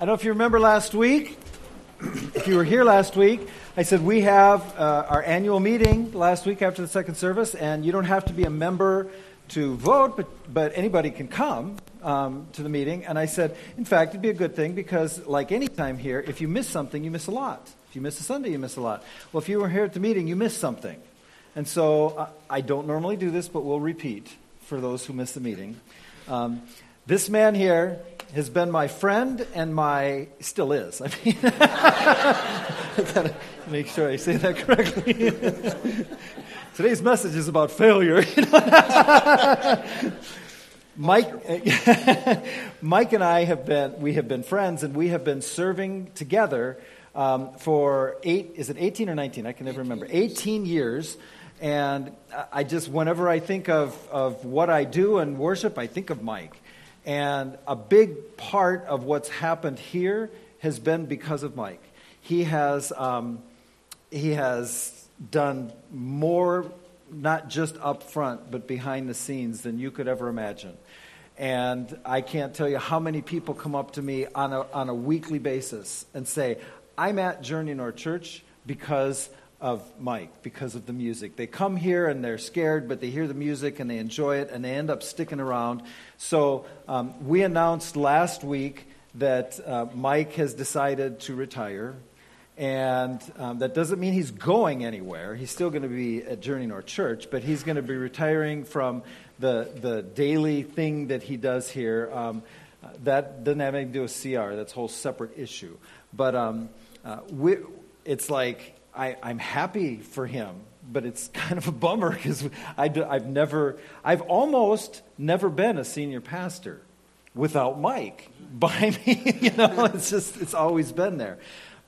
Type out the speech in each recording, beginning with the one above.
I don't know if you remember last week. if you were here last week, I said we have uh, our annual meeting last week after the second service, and you don't have to be a member to vote, but, but anybody can come um, to the meeting. And I said, in fact, it'd be a good thing because, like any time here, if you miss something, you miss a lot. If you miss a Sunday, you miss a lot. Well, if you were here at the meeting, you missed something. And so uh, I don't normally do this, but we'll repeat for those who miss the meeting. Um, this man here has been my friend and my still is. I mean, I gotta make sure I say that correctly. Today's message is about failure. Mike, Mike and I have been we have been friends and we have been serving together um, for eight. Is it eighteen or nineteen? I can never remember. Eighteen years. And I just, whenever I think of, of what I do and worship, I think of Mike. And a big part of what's happened here has been because of Mike. He has, um, he has done more, not just up front, but behind the scenes than you could ever imagine. And I can't tell you how many people come up to me on a, on a weekly basis and say, I'm at Journey North Church because of Mike because of the music. They come here and they're scared, but they hear the music and they enjoy it and they end up sticking around. So um, we announced last week that uh, Mike has decided to retire. And um, that doesn't mean he's going anywhere. He's still going to be at Journey North Church, but he's going to be retiring from the, the daily thing that he does here. Um, that doesn't have anything to do with CR. That's a whole separate issue. But um, uh, we, it's like I, I'm happy for him, but it's kind of a bummer because I've never, I've almost never been a senior pastor without Mike by me. you know, it's just, it's always been there.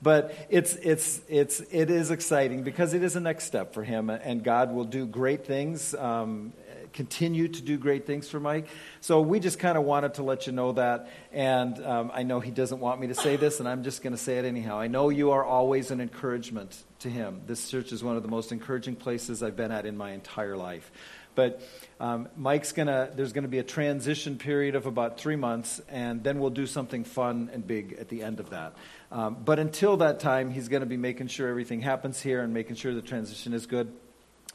But it's, it's, it's, it is exciting because it is a next step for him, and God will do great things um, continue to do great things for Mike. So we just kind of wanted to let you know that. And um, I know he doesn't want me to say this, and I'm just going to say it anyhow. I know you are always an encouragement to him. This church is one of the most encouraging places I've been at in my entire life. But um, Mike's gonna. There's gonna be a transition period of about three months, and then we'll do something fun and big at the end of that. Um, but until that time, he's going to be making sure everything happens here and making sure the transition is good.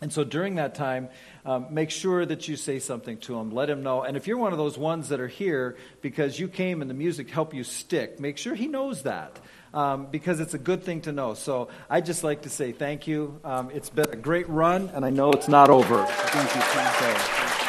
And so during that time, um, make sure that you say something to him. Let him know. And if you're one of those ones that are here because you came and the music helped you stick, make sure he knows that. Um, because it's a good thing to know. So I'd just like to say thank you. Um, it's been a great run, and I know it's not over. Thank you. Thank you.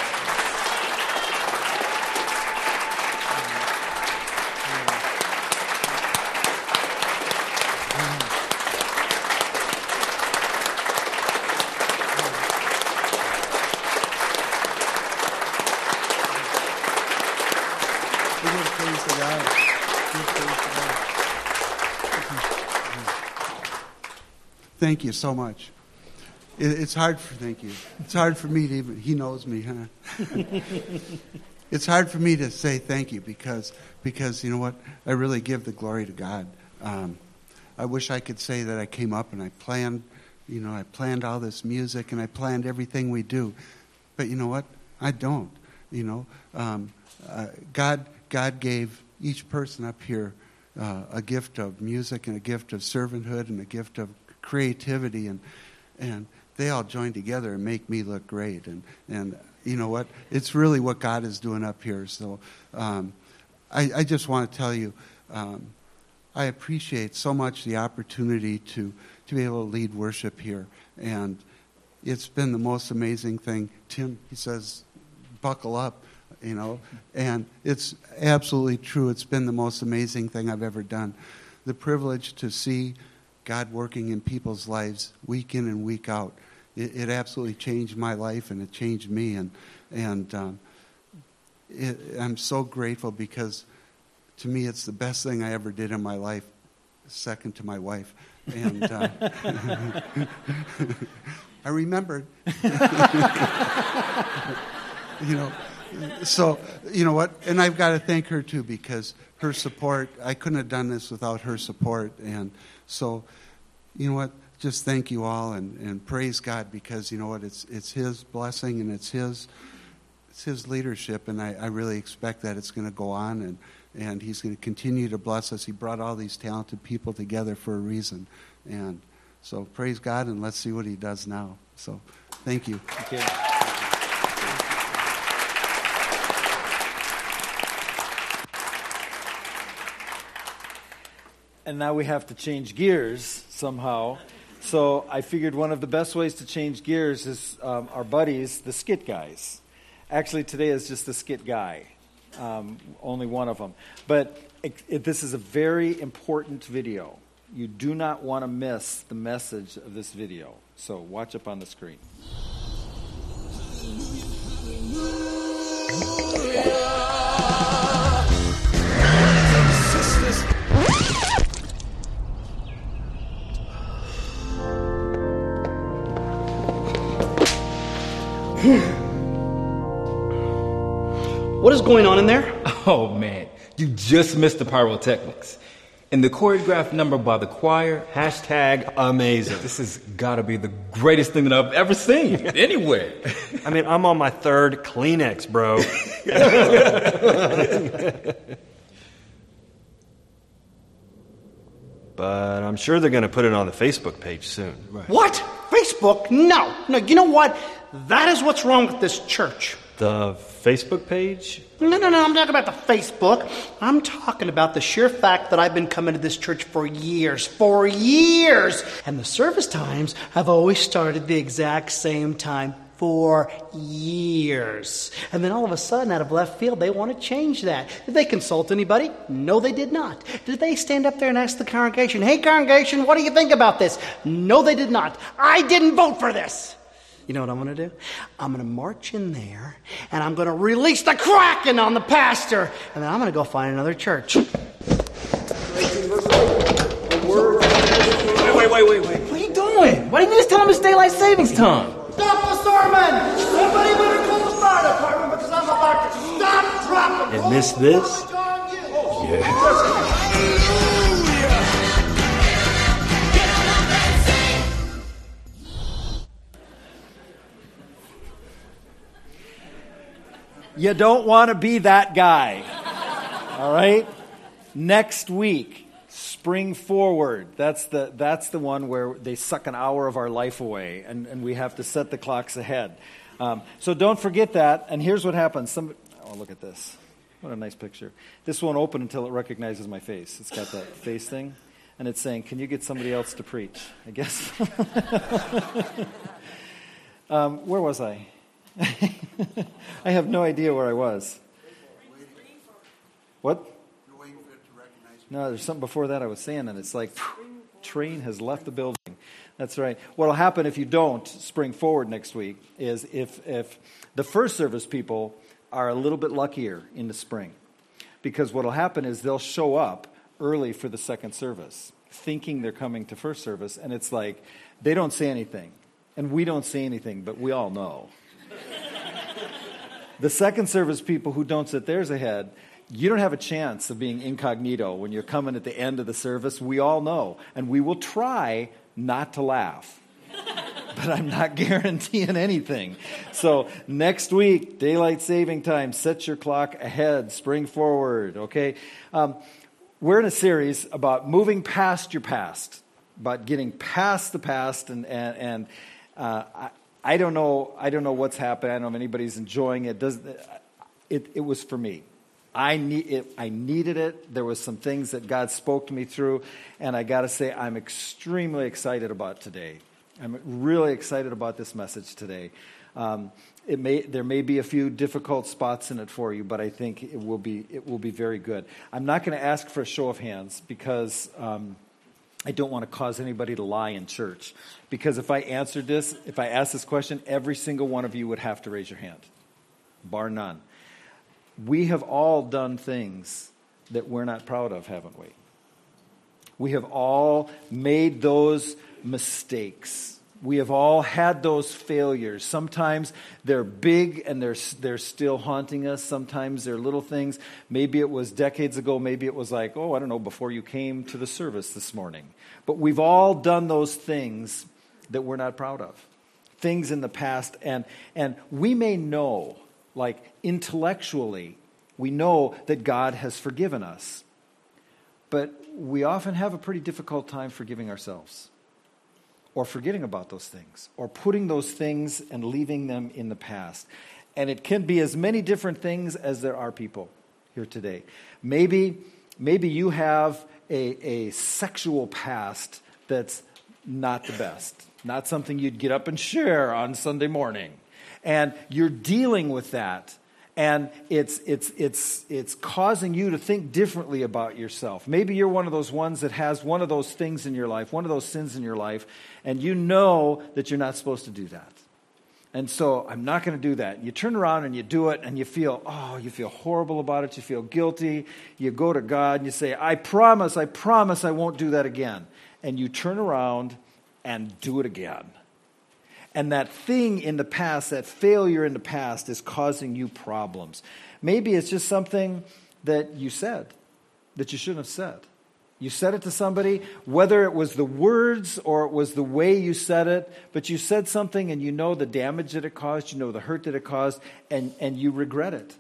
Thank you so much. It, it's hard for thank you. It's hard for me to even. He knows me, huh? it's hard for me to say thank you because because you know what? I really give the glory to God. Um, I wish I could say that I came up and I planned, you know, I planned all this music and I planned everything we do, but you know what? I don't. You know, um, uh, God God gave each person up here uh, a gift of music and a gift of servanthood and a gift of creativity and and they all join together and make me look great. And and you know what? It's really what god is doing up here. So um, I, I, just want to tell you um, i appreciate so much the opportunity to to be able to lead worship here. And it's been the most amazing thing. Tim he says buckle up you know? And it's absolutely true. It's been the most amazing thing i've ever done. The privilege to see God working in people's lives week in and week out. It, it absolutely changed my life and it changed me. And, and um, it, I'm so grateful because to me it's the best thing I ever did in my life, second to my wife. And uh, I remembered. you know, so you know what and i've got to thank her too because her support i couldn't have done this without her support and so, you know what? Just thank you all and, and praise God because you know what? It's it's His blessing and it's His it's His leadership, and I, I really expect that it's going to go on and and He's going to continue to bless us. He brought all these talented people together for a reason. And so praise God, and let's see what He does now. So thank you. Thank you. And now we have to change gears somehow. So I figured one of the best ways to change gears is um, our buddies, the skit guys. Actually, today is just the skit guy, um, only one of them. But it, it, this is a very important video. You do not want to miss the message of this video. So watch up on the screen. What is going on in there? Oh man, you just missed the pyrotechnics. And the choreographed number by the choir, Hashtag amazing. this has gotta be the greatest thing that I've ever seen anywhere. I mean, I'm on my third Kleenex, bro. but I'm sure they're going to put it on the Facebook page soon. What? Facebook? No. No, you know what? That is what's wrong with this church. The Facebook page? No, no, no, I'm talking about the Facebook. I'm talking about the sheer fact that I've been coming to this church for years. For years! And the service times have always started the exact same time. For years. And then all of a sudden, out of left field, they want to change that. Did they consult anybody? No, they did not. Did they stand up there and ask the congregation, hey, congregation, what do you think about this? No, they did not. I didn't vote for this. You know what I'm going to do? I'm going to march in there and I'm going to release the Kraken on the pastor. And then I'm going to go find another church. Wait, wait, wait, wait, wait. What are you doing? Why didn't you just tell him it's daylight savings time? Stop the sermon! Somebody better call the fire department because I'm about to stop, drop, And miss this? You don't want to be that guy. All right? Next week, spring forward. That's the, that's the one where they suck an hour of our life away, and, and we have to set the clocks ahead. Um, so don't forget that. And here's what happens. Some, oh, look at this. What a nice picture. This won't open until it recognizes my face. It's got that face thing. And it's saying, Can you get somebody else to preach? I guess. um, where was I? I have no idea where I was. What? No, there's something before that I was saying, and it's like, phew, train has left the building. That's right. What will happen if you don't spring forward next week is if, if the first service people are a little bit luckier in the spring. Because what will happen is they'll show up early for the second service, thinking they're coming to first service, and it's like they don't say anything. And we don't say anything, but we all know. The second service people who don't sit theirs ahead, you don't have a chance of being incognito when you're coming at the end of the service. We all know. And we will try not to laugh. but I'm not guaranteeing anything. So next week, daylight saving time, set your clock ahead, spring forward, okay? Um, we're in a series about moving past your past, about getting past the past and, and, and uh, I, don't know. I don't know what's happened. I don't know if anybody's enjoying it. Does it? It was for me. I need it. I needed it. There was some things that God spoke to me through, and I got to say, I'm extremely excited about today. I'm really excited about this message today. Um, it may there may be a few difficult spots in it for you, but I think it will be it will be very good. I'm not going to ask for a show of hands because. Um, I don't want to cause anybody to lie in church. Because if I answered this, if I asked this question, every single one of you would have to raise your hand, bar none. We have all done things that we're not proud of, haven't we? We have all made those mistakes. We have all had those failures. Sometimes they're big and they're, they're still haunting us. Sometimes they're little things. Maybe it was decades ago. Maybe it was like, oh, I don't know, before you came to the service this morning. But we've all done those things that we're not proud of. Things in the past. And, and we may know, like intellectually, We know that God has forgiven us. But we often have a pretty difficult time forgiving ourselves or forgetting about those things or putting those things and leaving them in the past. And it can be as many different things as there are people here today. Maybe, maybe you have a, a sexual past that's not the best, not something you'd get up and share on Sunday morning. And you're dealing with that and it's, it's, it's, it's causing you to think differently about yourself. Maybe you're one of those ones that has one of those things in your life, one of those sins in your life, and you know that you're not supposed to do that. And so I'm not going to do that. You turn around and you do it, and you feel, oh, you feel horrible about it. You feel guilty. You go to God and you say, I promise, I promise I won't do that again. And you turn around and do it again. And that thing in the past, that failure in the past, is causing you problems. Maybe it's just something that you said that you shouldn't have said. You said it to somebody, whether it was the words or it was the way you said it, but you said something and you know the damage that it caused, you know the hurt that it caused, and, and you regret it.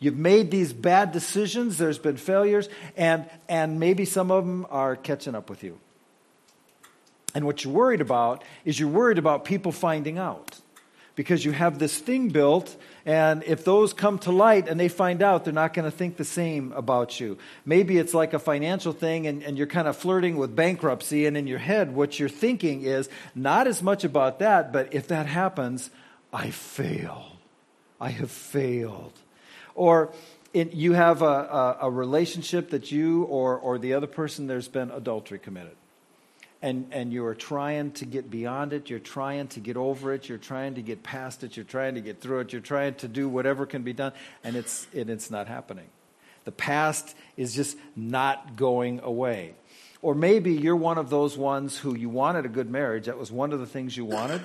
You've made these bad decisions, there's been failures, and, and maybe some of them are catching up with you. And what you're worried about is you're worried about people finding out. Because you have this thing built, and if those come to light and they find out, they're not going to think the same about you. Maybe it's like a financial thing, and, and you're kind of flirting with bankruptcy, and in your head, what you're thinking is not as much about that, but if that happens, I fail. I have failed. Or in, you have a, a, a relationship that you or, or the other person, there's been adultery committed and, and you are trying to get beyond it, you're trying to get over it, you're trying to get past it, you're trying to get through it, you're trying to do whatever can be done, and it's, and it's not happening. The past is just not going away. Or maybe you're one of those ones who you wanted a good marriage, that was one of the things you wanted,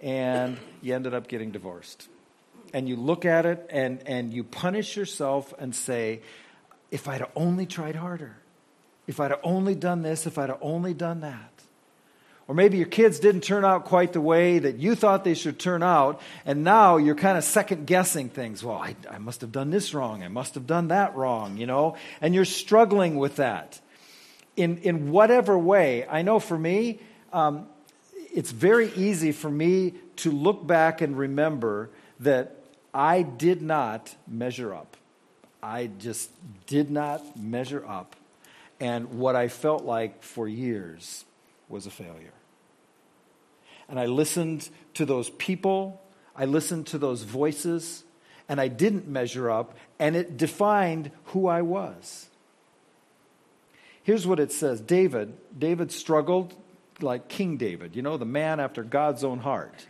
and you ended up getting divorced. And you look at it and, and you punish yourself and say, if I'd only tried harder if I'd have only done this, if I'd have only done that. Or maybe your kids didn't turn out quite the way that you thought they should turn out, and now you're kind of second guessing things. Well, I, I must have done this wrong. I must have done that wrong, you know? And you're struggling with that. In, in whatever way, I know for me, um, it's very easy for me to look back and remember that I did not measure up. I just did not measure up and what I felt like for years was a failure. And I listened to those people, I listened to those voices, and I didn't measure up, and it defined who I was. Here's what it says David, David struggled like King David, you know, the man after God's own heart,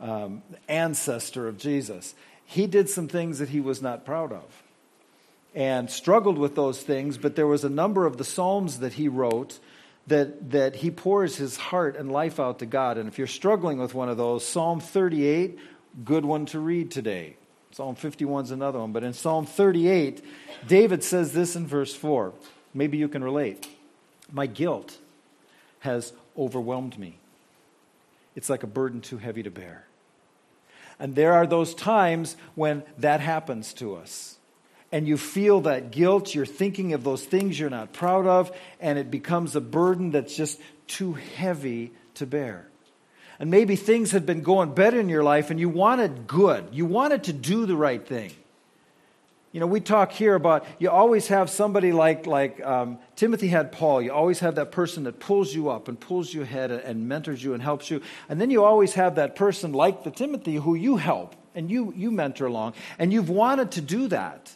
um, ancestor of Jesus. He did some things that he was not proud of and struggled with those things, but there was a number of the Psalms that he wrote that, that he pours his heart and life out to God. And if you're struggling with one of those, Psalm 38, good one to read today. Psalm 51 is another one. But in Psalm 38, David says this in verse 4. Maybe you can relate. My guilt has overwhelmed me. It's like a burden too heavy to bear. And there are those times when that happens to us and you feel that guilt. You're thinking of those things you're not proud of, and it becomes a burden that's just too heavy to bear. And maybe things had been going better in your life, and you wanted good. You wanted to do the right thing. You know, we talk here about you always have somebody like, like um, Timothy had Paul. You always have that person that pulls you up and pulls you ahead and, mentors you and helps you. And then you always have that person like the Timothy who you help and you, you mentor along. And you've wanted to do that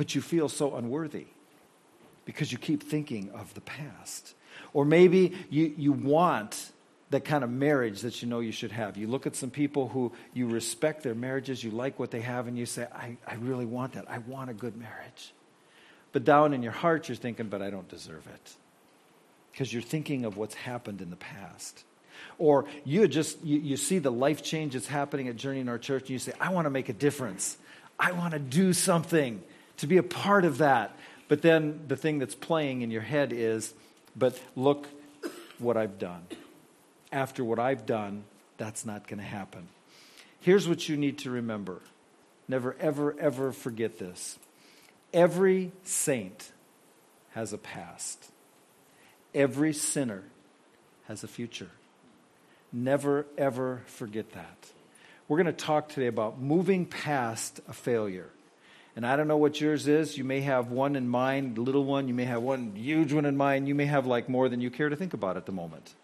but you feel so unworthy because you keep thinking of the past. Or maybe you, you want that kind of marriage that you know you should have. You look at some people who you respect their marriages, you like what they have, and you say, I, I really want that. I want a good marriage. But down in your heart, you're thinking, but I don't deserve it. Because you're thinking of what's happened in the past. Or you just you, you see the life change that's happening at Journey in our church, and you say, I want to make a difference. I want to do something to be a part of that. But then the thing that's playing in your head is, but look what I've done. After what I've done, that's not going to happen. Here's what you need to remember Never, ever, ever forget this. Every saint has a past, every sinner has a future. Never, ever forget that. We're going to talk today about moving past a failure. And I don't know what yours is. You may have one in mind, little one. You may have one huge one in mind. You may have like more than you care to think about at the moment.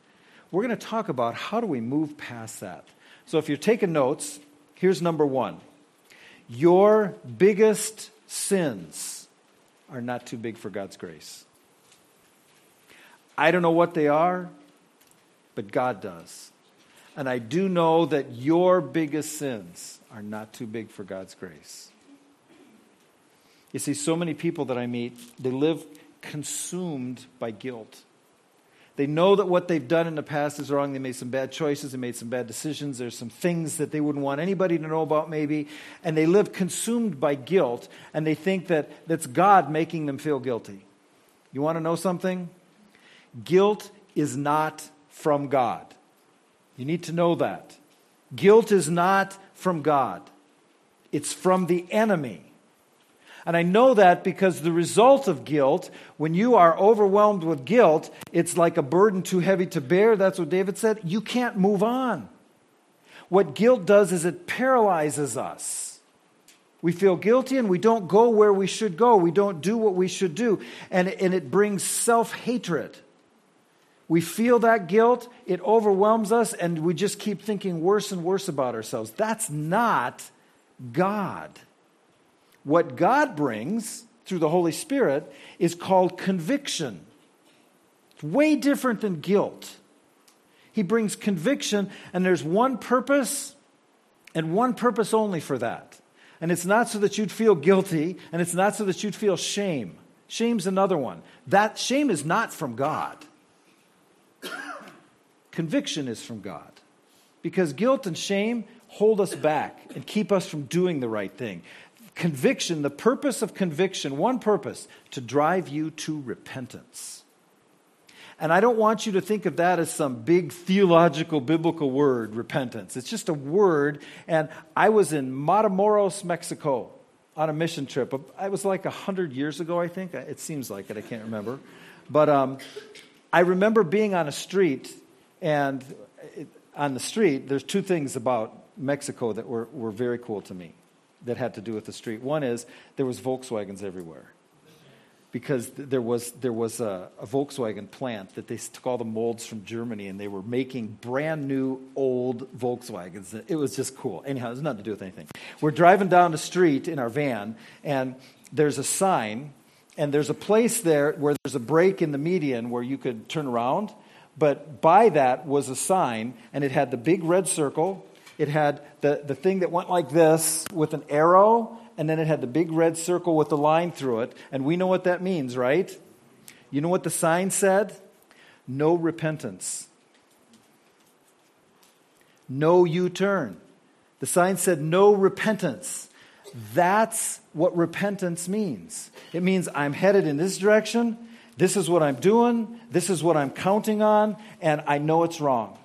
We're going to talk about how do we move past that. So if you're taking notes, here's number one Your biggest sins are not too big for God's grace. I don't know what they are, but God does. And I do know that your biggest sins are not too big for God's grace. You see, so many people that I meet, they live consumed by guilt. They know that what they've done in the past is wrong. They made some bad choices. They made some bad decisions. There's some things that they wouldn't want anybody to know about, maybe. And they live consumed by guilt, and they think that that's God making them feel guilty. You want to know something? Guilt is not from God. You need to know that. Guilt is not from God, it's from the enemy. And I know that because the result of guilt, when you are overwhelmed with guilt, it's like a burden too heavy to bear. That's what David said. You can't move on. What guilt does is it paralyzes us. We feel guilty and we don't go where we should go. We don't do what we should do. And, and it brings self hatred. We feel that guilt, it overwhelms us, and we just keep thinking worse and worse about ourselves. That's not God. What God brings through the Holy Spirit is called conviction. It's way different than guilt. He brings conviction, and there's one purpose and one purpose only for that. And it's not so that you'd feel guilty, and it's not so that you'd feel shame. Shame's another one. That shame is not from God. Conviction is from God. Because guilt and shame hold us back and keep us from doing the right thing. Conviction, the purpose of conviction, one purpose, to drive you to repentance. And I don't want you to think of that as some big theological biblical word, repentance. It's just a word. And I was in Matamoros, Mexico on a mission trip. I was like 100 years ago, I think. It seems like it, I can't remember. But um, I remember being on a street, and it, on the street, there's two things about Mexico that were, were very cool to me that had to do with the street. One is there was Volkswagens everywhere because there was, there was a, a, Volkswagen plant that they took all the molds from Germany and they were making brand new old Volkswagens. It was just cool. Anyhow, it has nothing to do with anything. We're driving down the street in our van and there's a sign and there's a place there where there's a break in the median where you could turn around. But by that was a sign and it had the big red circle it had the, the thing that went like this with an arrow, and then it had the big red circle with the line through it. And we know what that means, right? You know what the sign said? No repentance. No U turn. The sign said no repentance. That's what repentance means. It means I'm headed in this direction. This is what I'm doing. This is what I'm counting on. And I know it's wrong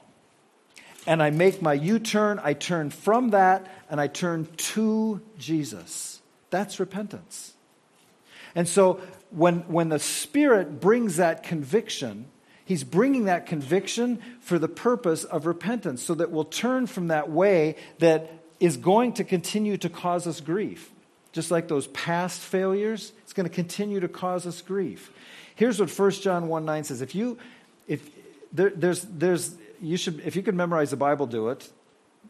and I make my U turn. I turn from that and I turn to Jesus. That's repentance. And so when, when the Spirit brings that conviction, He's bringing that conviction for the purpose of repentance so that we'll turn from that way that is going to continue to cause us grief. Just like those past failures, it's going to continue to cause us grief. Here's what 1 John 1 9 says. If you, if there, there's, there's, you should, if you could memorize the Bible, do it.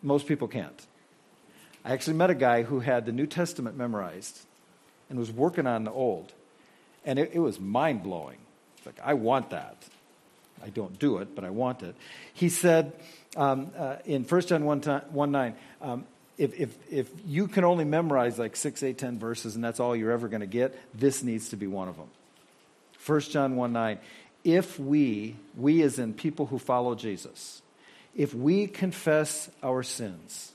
Most people can't. I actually met a guy who had the New Testament memorized and was working on the Old. And it, it was mind blowing. Like, I want that. I don't do it, but I want it. He said um, uh, in 1 John 1, 1 9, um, if, if, if you can only memorize like 6, 8, 10 verses and that's all you're ever going to get, this needs to be one of them. 1 John 1 9 if we, we as in people who follow Jesus, if we confess our sins,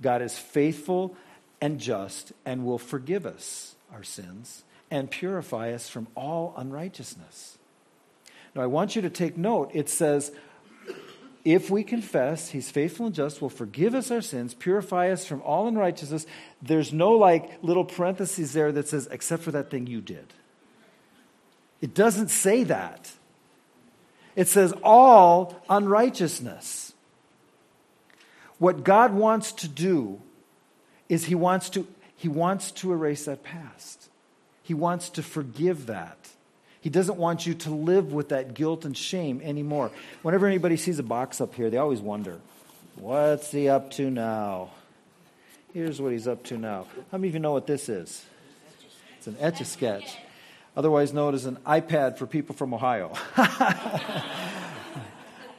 God is faithful and just and will forgive us our sins and purify us from all unrighteousness. Now, I want you to take note. It says, if we confess, he's faithful and just, will forgive us our sins, purify us from all unrighteousness. There's no like little parentheses there that says, except for that thing you did. It doesn't say that. It says all unrighteousness. What God wants to do is he wants to, he wants to erase that past. He wants to forgive that. He doesn't want you to live with that guilt and shame anymore. Whenever anybody sees a box up here, they always wonder, what's he up to now? Here's what he's up to now. How many of you know what this is? It's an etch a sketch, otherwise known as an iPad for people from Ohio.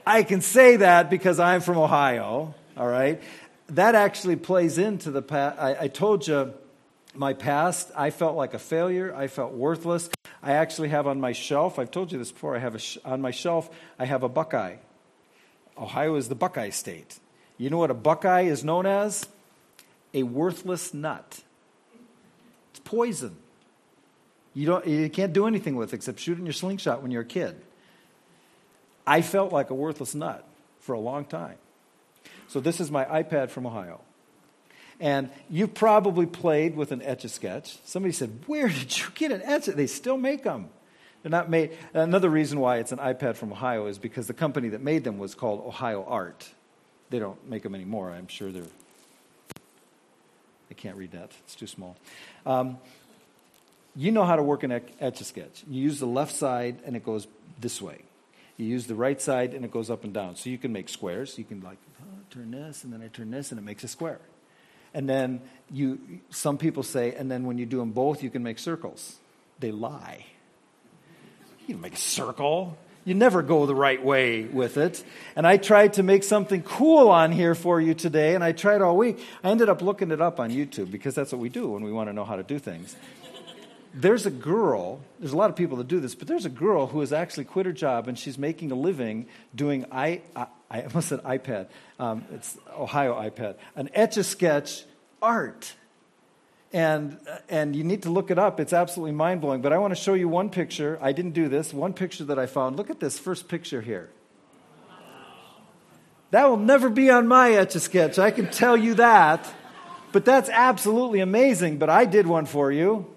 I can say that because I'm from Ohio, all right? That actually plays into the past. I, I told you my past, I felt like a failure. I felt worthless. I actually have on my shelf, I've told you this before, I have sh- on my shelf, I have a Buckeye. Ohio is the Buckeye state. You know what a Buckeye is known as? A worthless nut. It's poison. You, don't, you can't do anything with except shoot in your slingshot when you're a kid. I felt like a worthless nut for a long time. So this is my iPad from Ohio. And you've probably played with an etch a sketch. Somebody said, Where did you get an etch? They still make them. They're not made. Another reason why it's an iPad from Ohio is because the company that made them was called Ohio Art. They don't make them anymore. I'm sure they're. I can't read that, it's too small. Um, you know how to work an etch a sketch. You use the left side and it goes this way. You use the right side and it goes up and down. So you can make squares. You can, like, oh, turn this and then I turn this and it makes a square. And then you, some people say, and then when you do them both, you can make circles. They lie. You can make a circle. You never go the right way with it. And I tried to make something cool on here for you today, and I tried all week. I ended up looking it up on YouTube because that's what we do when we want to know how to do things. There's a girl, there's a lot of people that do this, but there's a girl who has actually quit her job and she's making a living doing I, I, I almost said iPad. Um, it's Ohio iPad. An etch a sketch art. And, and you need to look it up. It's absolutely mind blowing. But I want to show you one picture. I didn't do this. One picture that I found. Look at this first picture here. That will never be on my etch a sketch. I can tell you that. But that's absolutely amazing. But I did one for you.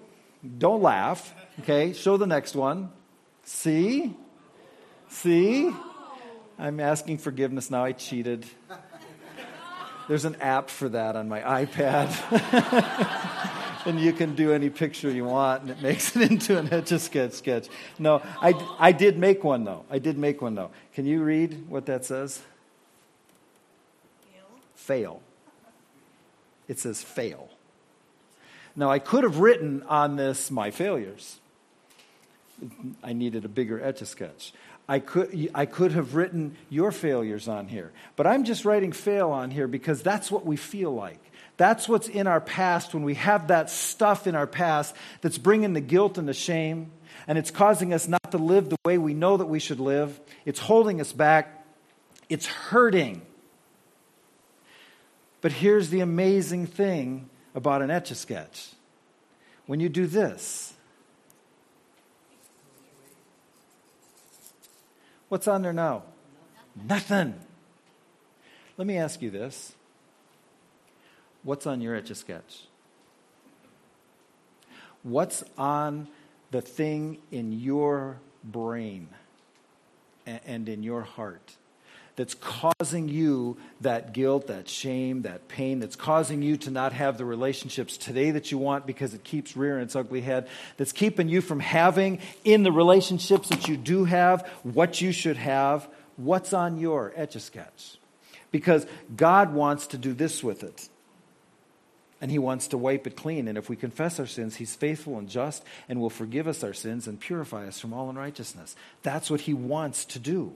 Don't laugh. Okay, show the next one. See? See? I'm asking forgiveness now. I cheated. There's an app for that on my iPad. and you can do any picture you want, and it makes it into an etch a sketch sketch. No, I, I did make one, though. I did make one, though. Can you read what that says? Fail. Fail. It says fail. Now, I could have written on this my failures. I needed a bigger etch a sketch. I could, I could have written your failures on here. But I'm just writing fail on here because that's what we feel like. That's what's in our past when we have that stuff in our past that's bringing the guilt and the shame, and it's causing us not to live the way we know that we should live. It's holding us back. It's hurting. But here's the amazing thing about an etch a sketch when you do this, What's on there now? Nothing. Let me ask you this. What's on your etch a sketch? What's on the thing in your brain and in your heart that's causing you that guilt, that shame, that pain, that's causing you to not have the relationships today that you want because it keeps rearing its ugly head, that's keeping you from having in the relationships that you do have what you should have. What's on your etch a sketch? Because God wants to do this with it. And he wants to wipe it clean. And if we confess our sins, he's faithful and just and will forgive us our sins and purify us from all unrighteousness. That's what he wants to do.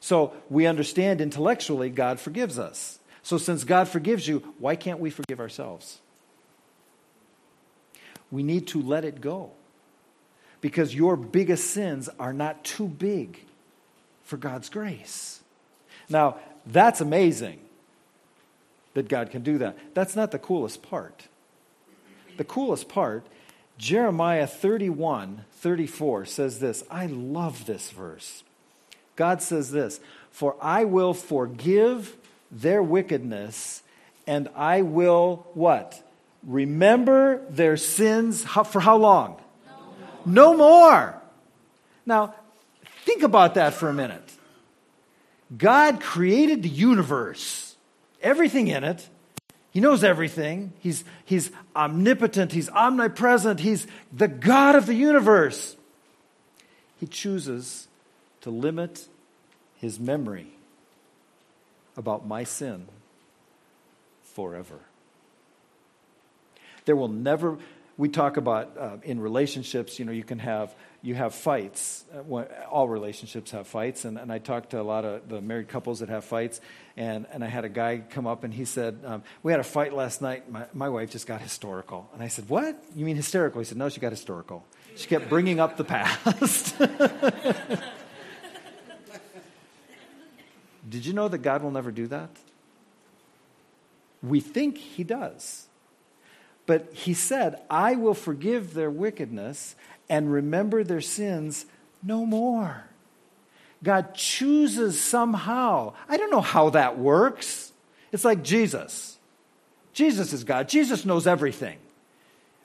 So we understand intellectually God forgives us. So since God forgives you, why can't we forgive ourselves? We need to let it go. Because your biggest sins are not too big for God's grace. Now, that's amazing that God can do that. That's not the coolest part. The coolest part, Jeremiah 31 34 says this. I love this verse. God says this For I will forgive their wickedness, and I will what? Remember their sins how, for how long? No more. no more. Now, think about that for a minute. God created the universe, everything in it. He knows everything. He's, he's omnipotent. He's omnipresent. He's the God of the universe. He chooses to limit his memory about my sin forever. There will never, we talk about uh, in relationships, you know, you can have you have fights. Uh, all relationships have fights, and, and I talked to a lot of the married couples that have fights, and, and I had a guy come up and he said, um, "We had a fight last night. My, my wife just got historical." And I said, "What? You mean hysterical?" He said, "No, she got historical. She kept bringing up the past." Did you know that God will never do that? We think He does. But He said, I will forgive their wickedness and remember their sins no more. God chooses somehow. I don't know how that works. It's like Jesus. Jesus is God. Jesus knows everything.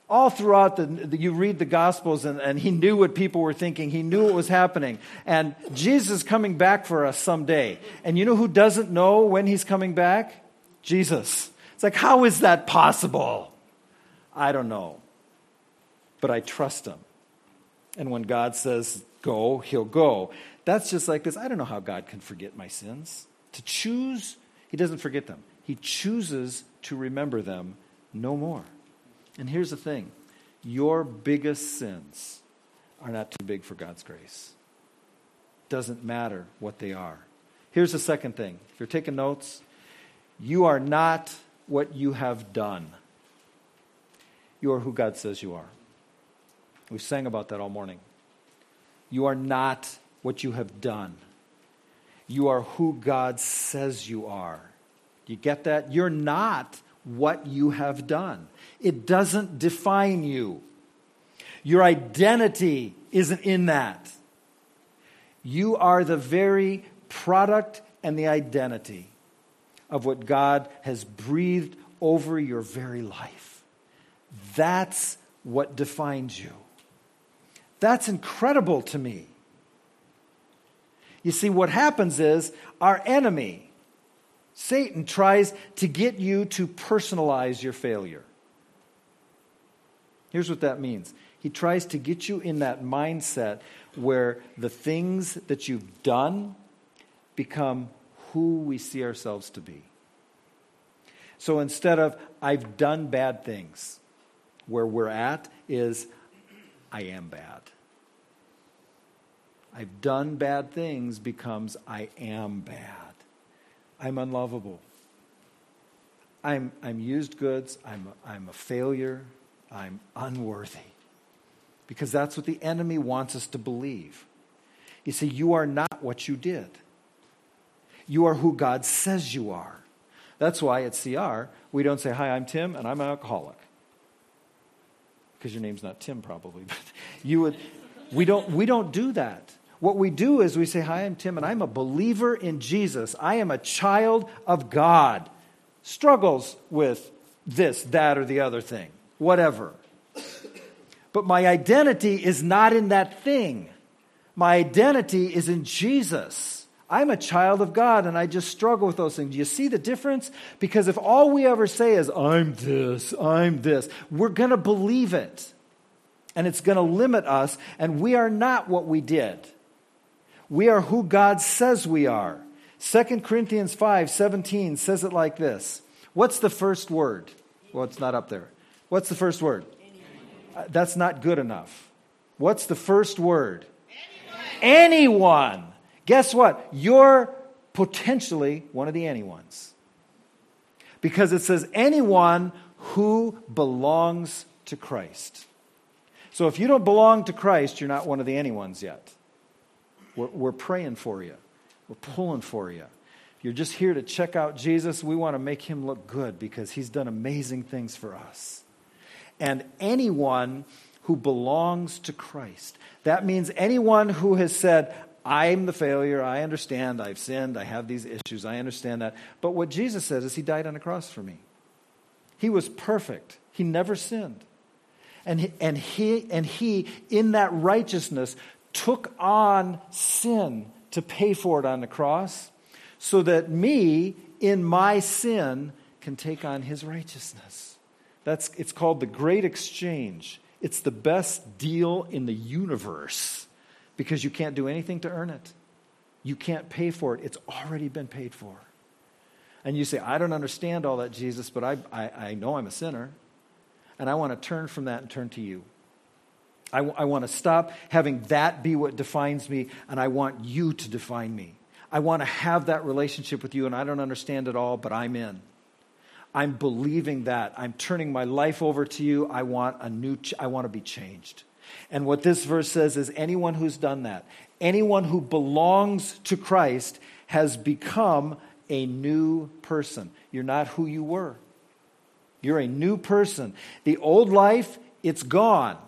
All throughout the, the you read the Gospels, and, and he knew what people were thinking. He knew what was happening. And Jesus is coming back for us someday. And you know who doesn't know when he's coming back? Jesus. It's like, how is that possible? I don't know. But I trust him. And when God says go, he'll go. That's just like this. I don't know how God can forget my sins. To choose, he doesn't forget them, he chooses to remember them no more. And here's the thing your biggest sins are not too big for God's grace. Doesn't matter what they are. Here's the second thing. If you're taking notes, you are not what you have done. You are who God says you are. We sang about that all morning. You are not what you have done. You are who God says you are. You get that? You're not what you have done. It doesn't define you. Your identity isn't in that. You are the very product and the identity of what God has breathed over your very life. That's what defines you. That's incredible to me. You see, what happens is our enemy, Satan, tries to get you to personalize your failure. Here's what that means he tries to get you in that mindset where the things that you've done become who we see ourselves to be. So instead of, I've done bad things, where we're at is, I am bad. I've done bad things becomes I am bad. I'm unlovable. I'm, I'm used goods. I'm a, I'm a failure. I'm unworthy. Because that's what the enemy wants us to believe. You see, you are not what you did. You are who God says you are. That's why at CR, we don't say, Hi, I'm Tim, and I'm an alcoholic because your name's not Tim probably, but you would, we don't, we don't do that. What we do is we say, Hi, I'm Tim, and I'm a believer in Jesus. I am a child of God. Struggles with this, that, or the other thing, whatever. But my identity is not in that thing. My identity is in Jesus. I'm a child of God and I just struggle with those things. Do you see the difference? Because if all we ever say is, I'm this, I'm this, we're going to believe it. And it's going to limit us, and we are not what we did. We are who God says we are. 2 Corinthians 5 17 says it like this What's the first word? Well, it's not up there. What's the first word? Uh, that's not good enough. What's the first word? Anyone. Anyone. Guess what? You're potentially one of the anyones. Because it says anyone who belongs to Christ. So if you don't belong to Christ, you're not one of the anyones yet. We're, we're praying for you, we're pulling for you. If you're just here to check out Jesus, we want to make him look good because he's done amazing things for us. And anyone who belongs to Christ. That means anyone who has said, I'm the failure. I understand. I've sinned. I have these issues. I understand that. But what Jesus says is, He died on the cross for me. He was perfect, He never sinned. And he, and he, and he, in that righteousness, took on sin to pay for it on the cross so that me, in my sin, can take on his righteousness. That's, it's called the great exchange. It's the best deal in the universe because you can't do anything to earn it. You can't pay for it. It's already been paid for. And you say, I don't understand all that, Jesus, but I, I, I know I'm a sinner. And I want to turn from that and turn to you. I, w- I want to stop having that be what defines me, and I want you to define me. I want to have that relationship with you, and I don't understand it all, but I'm in. I'm believing that. I'm turning my life over to you. I want a new ch- I want to be changed. And what this verse says is anyone who's done that, anyone who belongs to Christ has become a new person. You're not who you were. You're a new person. The old life, it's gone.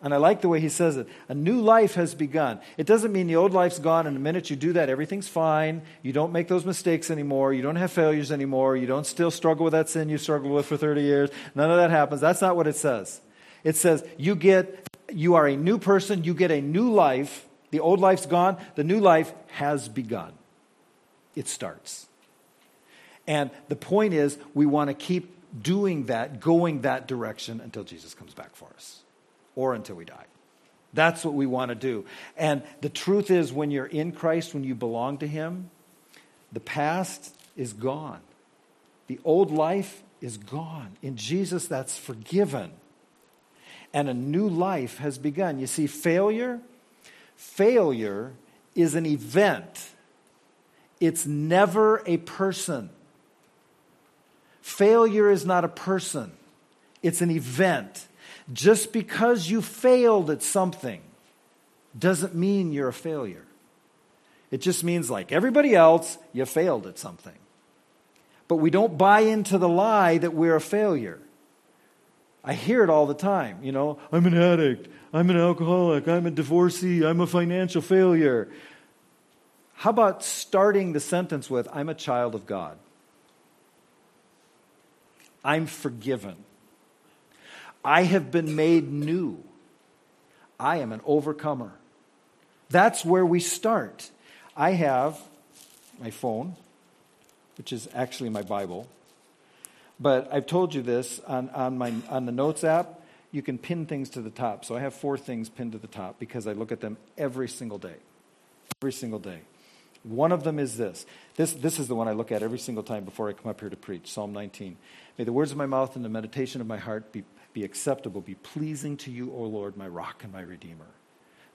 And I like the way he says it. A new life has begun. It doesn't mean the old life's gone, and the minute you do that, everything's fine. You don't make those mistakes anymore. You don't have failures anymore. You don't still struggle with that sin you struggled with for 30 years. None of that happens. That's not what it says. It says you get, you are a new person, you get a new life. The old life's gone, the new life has begun. It starts. And the point is, we want to keep doing that, going that direction until Jesus comes back for us or until we die. That's what we want to do. And the truth is, when you're in Christ, when you belong to Him, the past is gone. The old life is gone. In Jesus, that's forgiven. And a new life has begun. You see, failure, failure is an event, it's never a person. Failure is not a person, it's an event. Just because you failed at something doesn't mean you're a failure. It just means, like everybody else, you failed at something. But we don't buy into the lie that we're a failure. I hear it all the time. You know, I'm an addict, I'm an alcoholic, I'm a divorcee, I'm a financial failure. How about starting the sentence with, I'm a child of God? I'm forgiven. I have been made new. I am an overcomer. That's where we start. I have my phone, which is actually my Bible. But I've told you this on, on, my, on the Notes app, you can pin things to the top. So I have four things pinned to the top because I look at them every single day. Every single day. One of them is this. This, this is the one I look at every single time before I come up here to preach Psalm 19. May the words of my mouth and the meditation of my heart be, be acceptable, be pleasing to you, O Lord, my rock and my redeemer.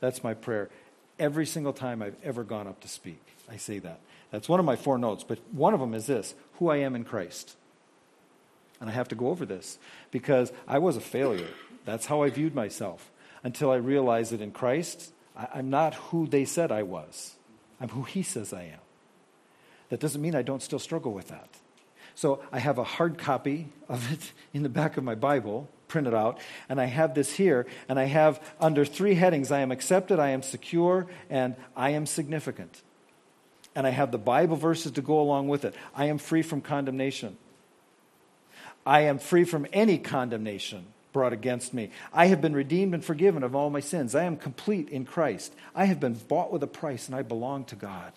That's my prayer. Every single time I've ever gone up to speak, I say that. That's one of my four notes, but one of them is this who I am in Christ. And I have to go over this because I was a failure. That's how I viewed myself until I realized that in Christ, I, am not who they said I was. I'm who He says I am. That doesn't mean I don't still struggle with that. So I have a hard copy of it in the back of my Bible, printed out, and I have this here, and I have under three headings I am accepted, I am secure, and I am significant. And I have the Bible verses to go along with it. I am free from condemnation. I am free from any condemnation brought against me. I have been redeemed and forgiven of all my sins. I am complete in Christ. I have been bought with a price and I belong to God.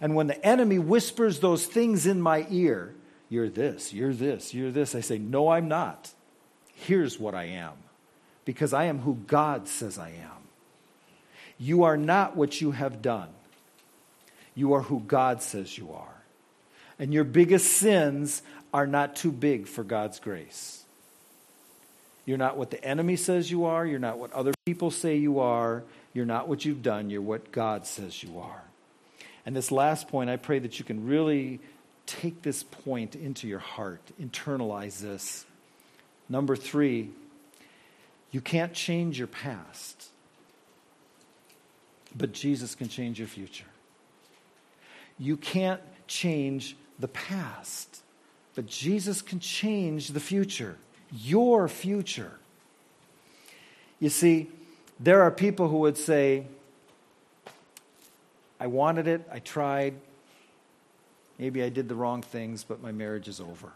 And when the enemy whispers those things in my ear, you're this, you're this, you're this, I say, No, I'm not. Here's what I am. Because I am who God says I am. You are not what you have done. You are who God says you are. And your biggest sins are not too big for God's grace. You're not what the enemy says you are. You're not what other people say you are. You're not what you've done. You're what God says you are. And this last point, I pray that you can really take this point into your heart, internalize this. Number three, you can't change your past, but Jesus can change your future. You can't change the past, but Jesus can change the future your future. You see, there are people who would say, I, wanted it, I tried. Maybe I did the wrong things, but my marriage is over.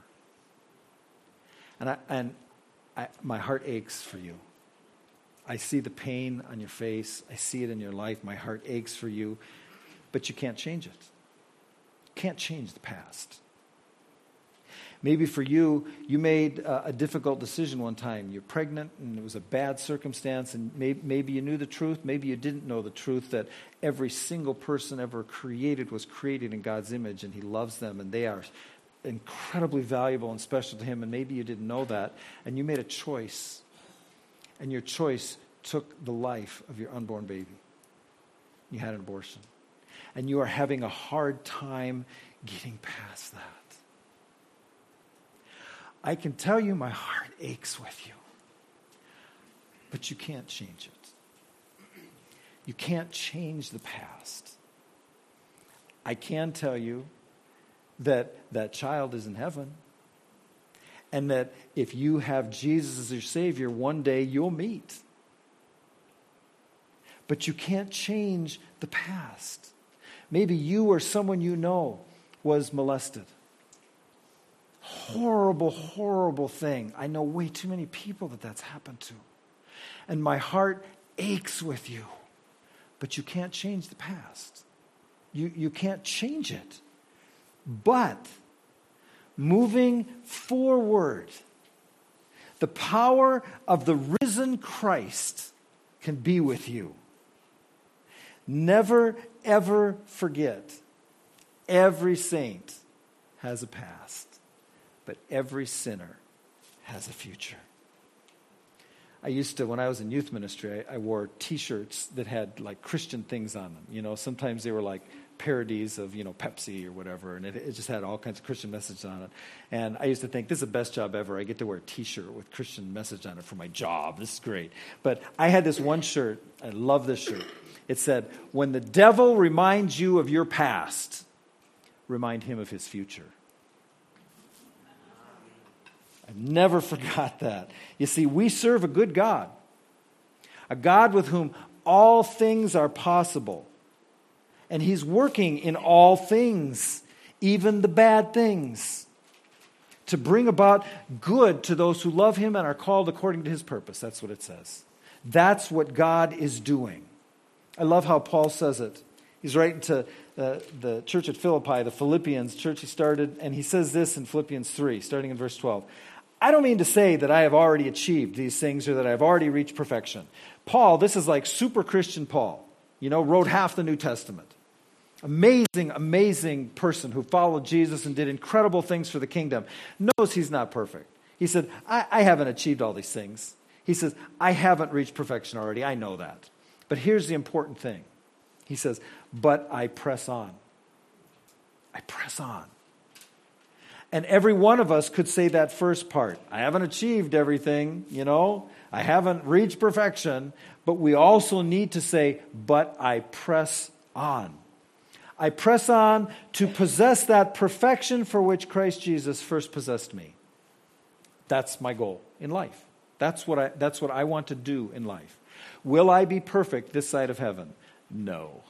And, I, and I, my heart aches for you. I see the pain on your face. I see it in your life. My heart aches for you, but you can't change it. You can't change the past. Maybe for you, you made a, difficult decision one time. You're pregnant and it was a bad circumstance, and may, maybe you knew the truth, maybe you didn't know the truth that every single person ever created was created in God's image and He loves them and they are incredibly valuable and special to Him, and maybe you didn't know that, and you made a choice, and your choice took the life of your unborn baby. You had an abortion. And you are having a hard time getting past that. I can tell you my heart aches with you, but you can't change it. You can't change the past. I can tell you that that child is in heaven and that if you have Jesus as your Savior, one day you'll meet. But you can't change the past. Maybe you or someone you know was molested. Horrible, horrible thing. I know way too many people that that's happened to. And my heart aches with you. But you can't change the past. You, you can't change it. But moving forward, the power of the risen Christ can be with you. Never, ever forget every saint has a past, but every sinner has a future. I used to, when I was in youth ministry, I, I wore t shirts that had like Christian things on them. You know, sometimes they were like parodies of you know Pepsi or whatever, and it, it, just had all kinds of Christian messages on it. And I used to think this is the best job ever. I get to wear a T-shirt with Christian message on it for my job. This is great. But I had this one shirt. I love this shirt. It said, "When the devil reminds you of your past, remind him of his future." I never forgot that. You see, we serve a good God, a God with whom all things are possible and He's working in all things, even the bad things, to bring about good to those who love Him and are called according to His purpose. That's what it says. That's what God is doing. I love how Paul says it. He's writing to uh, the church at Philippi, the Philippians church he started, and he says this in Philippians 3, starting in verse 12. I don't mean to say that I have already achieved these things or that I've already reached perfection. Paul, this is like super Christian Paul, you know, wrote half the New Testament amazing, amazing person who followed Jesus and did incredible things for the kingdom, knows he's not perfect. He said, I, I, haven't achieved all these things. He says, I haven't reached perfection already. I know that. But here's the important thing. He says, But I press on. I press on. And every one of us could say that first part. I haven't achieved everything, you know, I haven't reached perfection, but we also need to say, But I press on. I press on to possess that perfection for which Christ Jesus first possessed me. That's my goal in life. That's what I, that's what I want to do in life. Will I be perfect this side of heaven? No.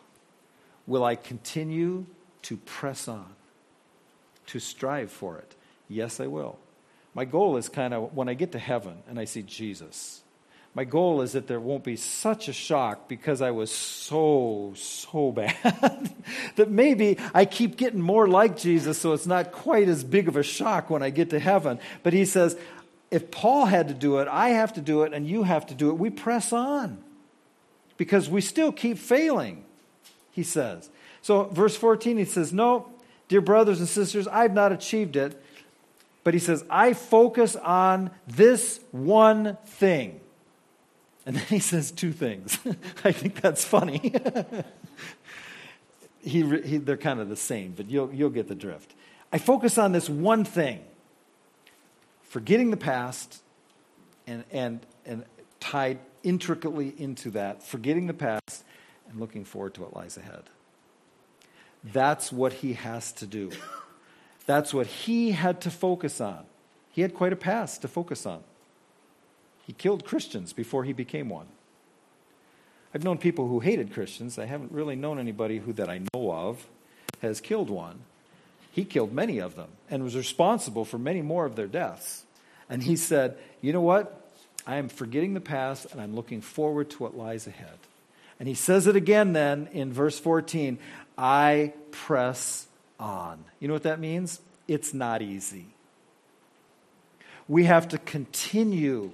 Will I continue to press on, to strive for it? Yes, I will. My goal is kind of when I get to heaven and I see Jesus, my goal is that there won't be such a shock because I was so, so bad that maybe I keep getting more like Jesus so it's not quite as big of a shock when I get to heaven. But he says, if Paul had to do it, I have to do it, and you have to do it. We press on because we still keep failing, he says. So, verse 14, he says, No, dear brothers and sisters, I've not achieved it. But he says, I focus on this one thing and then he says two things. I think that's funny. he, he, they're kind of the same, but you'll, you'll get the drift. I focus on this one thing forgetting the past and, and, and tied intricately into that, forgetting the past and looking forward to what lies ahead. That's what he has to do. That's what he had to focus on. He had quite a past to focus on. He killed Christians before he became one. I've known people who hated Christians. I haven't really known anybody who that I know of has killed one. He killed many of them and was responsible for many more of their deaths. And he said, You know what? I am forgetting the past and I'm looking forward to what lies ahead. And he says it again then in verse 14 I press on. You know what that means? It's not easy. We have to continue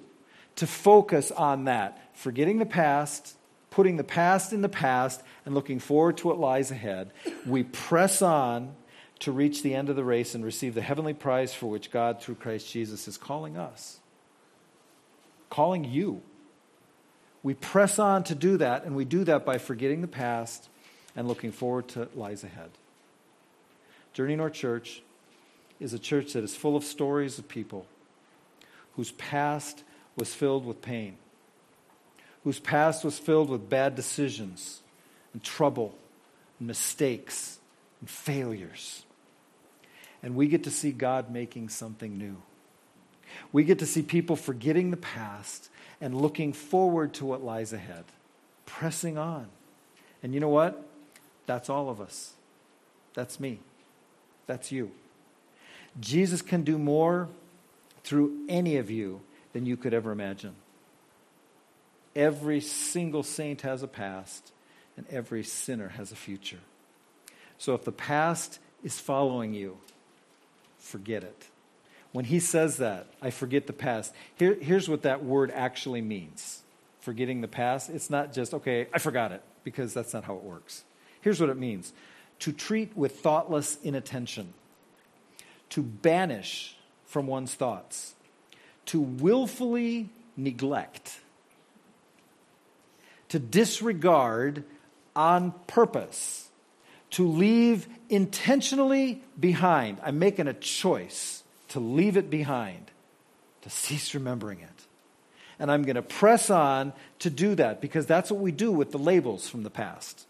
to focus on that, forgetting the past, putting the past in the past, and looking forward to what lies ahead. We press on to reach the end of the race and receive the heavenly prize for which God, through Christ Jesus, is calling us, calling you. We press on to do that, and we do that by forgetting the past and looking forward to what lies ahead. Journey North Church is a church that is full of stories of people whose past was filled with pain, whose past was filled with bad decisions and trouble and mistakes and failures. And we get to see God making something new. We get to see people forgetting the past and looking forward to what lies ahead, pressing on. And you know what? That's all of us. That's me. That's you. Jesus can do more through any of you than you could ever imagine. Every single saint has a past, and every sinner has a future. So if the past is following you, forget it. When he says that, I forget the past, here, here's what that word actually means forgetting the past. It's not just, okay, I forgot it, because that's not how it works. Here's what it means to treat with thoughtless inattention, to banish from one's thoughts, to willfully neglect, to disregard on purpose, to leave intentionally behind. I'm making a choice to leave it behind, to cease remembering it. And I'm going to press on to do that because that's what we do with the labels from the past.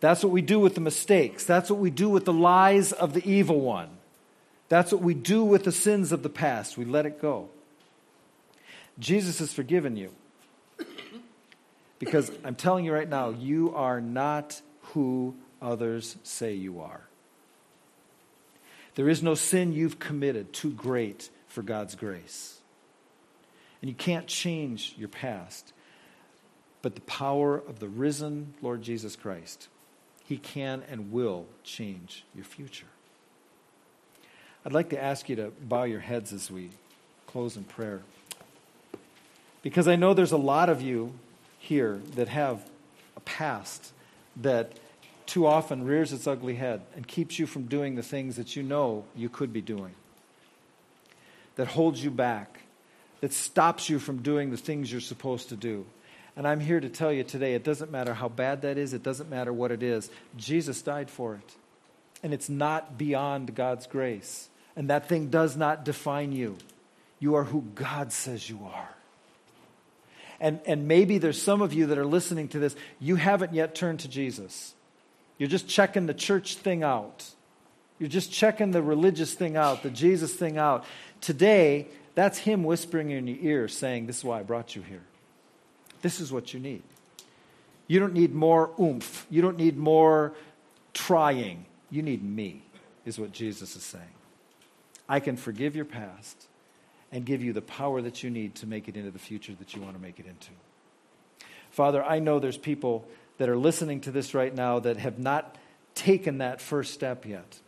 That's what we do with the mistakes. That's what we do with the lies of the evil one. That's what we do with the sins of the past. We let it go. Jesus has forgiven you. Because I'm telling you right now, you are not who others say you are. There is no sin you've committed too great for God's grace. And you can't change your past. But the power of the risen Lord Jesus Christ, He can and will change your future. I'd like to ask you to bow your heads as we close in prayer. Because I know there's a lot of you here that have a past that too often rears its ugly head and keeps you from doing the things that you know you could be doing, that holds you back, that stops you from doing the things you're supposed to do. And I'm here to tell you today it doesn't matter how bad that is, it doesn't matter what it is. Jesus died for it. And it's not beyond God's grace. And that thing does not define you. You are who God says you are. And, and maybe there's some of you that are listening to this, you haven't yet turned to Jesus. You're just checking the church thing out. You're just checking the religious thing out, the Jesus thing out. Today, that's Him whispering in your ear saying, This is why I brought you here. This is what you need. You don't need more oomph. You don't need more trying. You need me, is what Jesus is saying. I can forgive your past and give you the power that you need to make it into the future that you want to make it into. Father, I know there's people that are listening to this right now that have not taken that first step yet.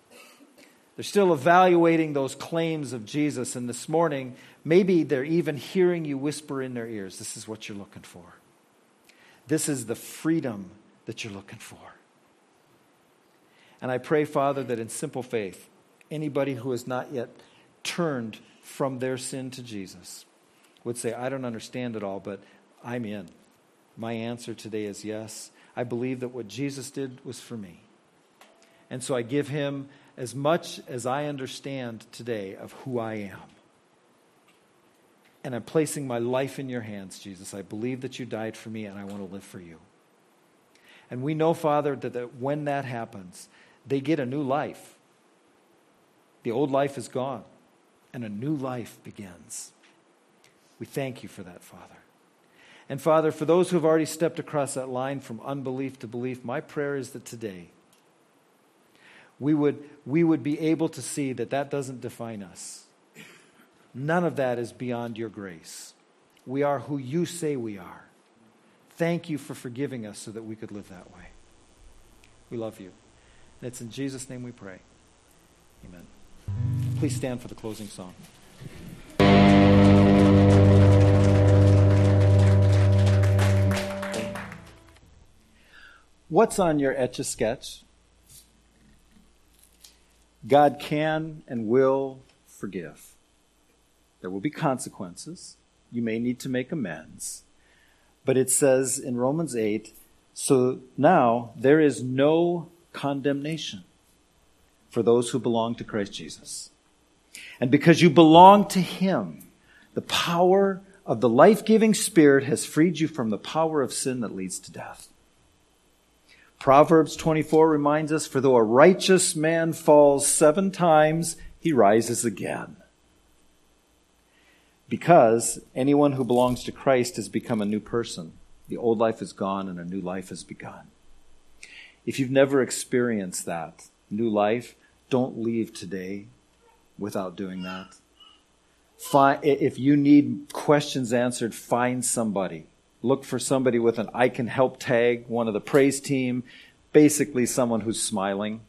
They're still evaluating those claims of Jesus, and this morning, maybe they're even hearing you whisper in their ears this is what you're looking for. This is the freedom that you're looking for. And I pray, Father, that in simple faith, anybody who has not yet turned from their sin to Jesus would say, I don't understand it all, but I'm in. My answer today is yes. I believe that what Jesus did was for me. And so I give him as much as I understand today of who I am. And I'm placing my life in your hands, Jesus. I believe that you died for me, and I want to live for you. And we know, Father, that, that when that happens, they get a new life. The old life is gone and a new life begins. We thank you for that, Father. And Father, for those who have already stepped across that line from unbelief to belief, my prayer is that today we would, we would be able to see that that doesn't define us. None of that is beyond your grace. We are who you say we are. Thank you for forgiving us so that we could live that way. We love you. It's in Jesus' name we pray. Amen. Please stand for the closing song. What's on your etch a sketch? God can and will forgive. There will be consequences. You may need to make amends. But it says in Romans 8 so now there is no condemnation for those who belong to Christ Jesus. And because you belong to Him, the power of the life giving Spirit has freed you from the power of sin that leads to death. Proverbs 24 reminds us, for though a righteous man falls seven times, he rises again. Because anyone who belongs to Christ has become a new person. The old life is gone and a new life has begun. If you've never experienced that new life, don't leave today without doing that. Find, if you need questions answered, find somebody Look for somebody with an I can help tag, one of the praise team, basically someone who's smiling.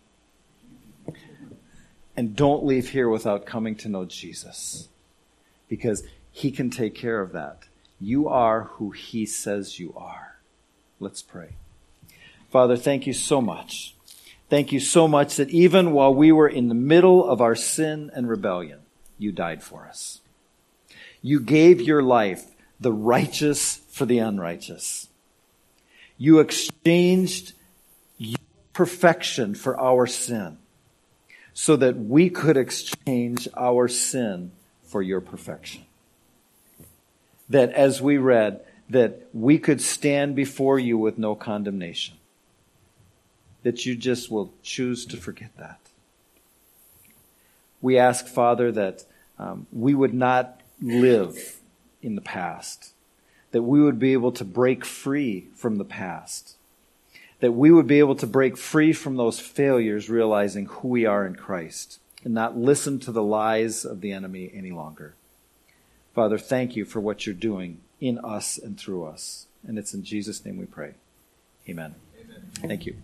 And don't leave here without coming to know Jesus because he can take care of that. You are who he says you are. Let's pray. Father, thank you so much. Thank you so much that even while we were in the middle of our sin and rebellion, you died for us. You gave your life, the righteous for the unrighteous. You exchanged your perfection for our sin so that we could exchange our sin for your perfection. That as we read, that we could stand before you with no condemnation. That you just will choose to forget that. We ask, Father, that um, we would not live in the past that we would be able to break free from the past. That we would be able to break free from those failures, realizing who we are in Christ and not listen to the lies of the enemy any longer. Father, thank you for what you're doing in us and through us. And it's in Jesus' name we pray. Amen. Amen. Thank you.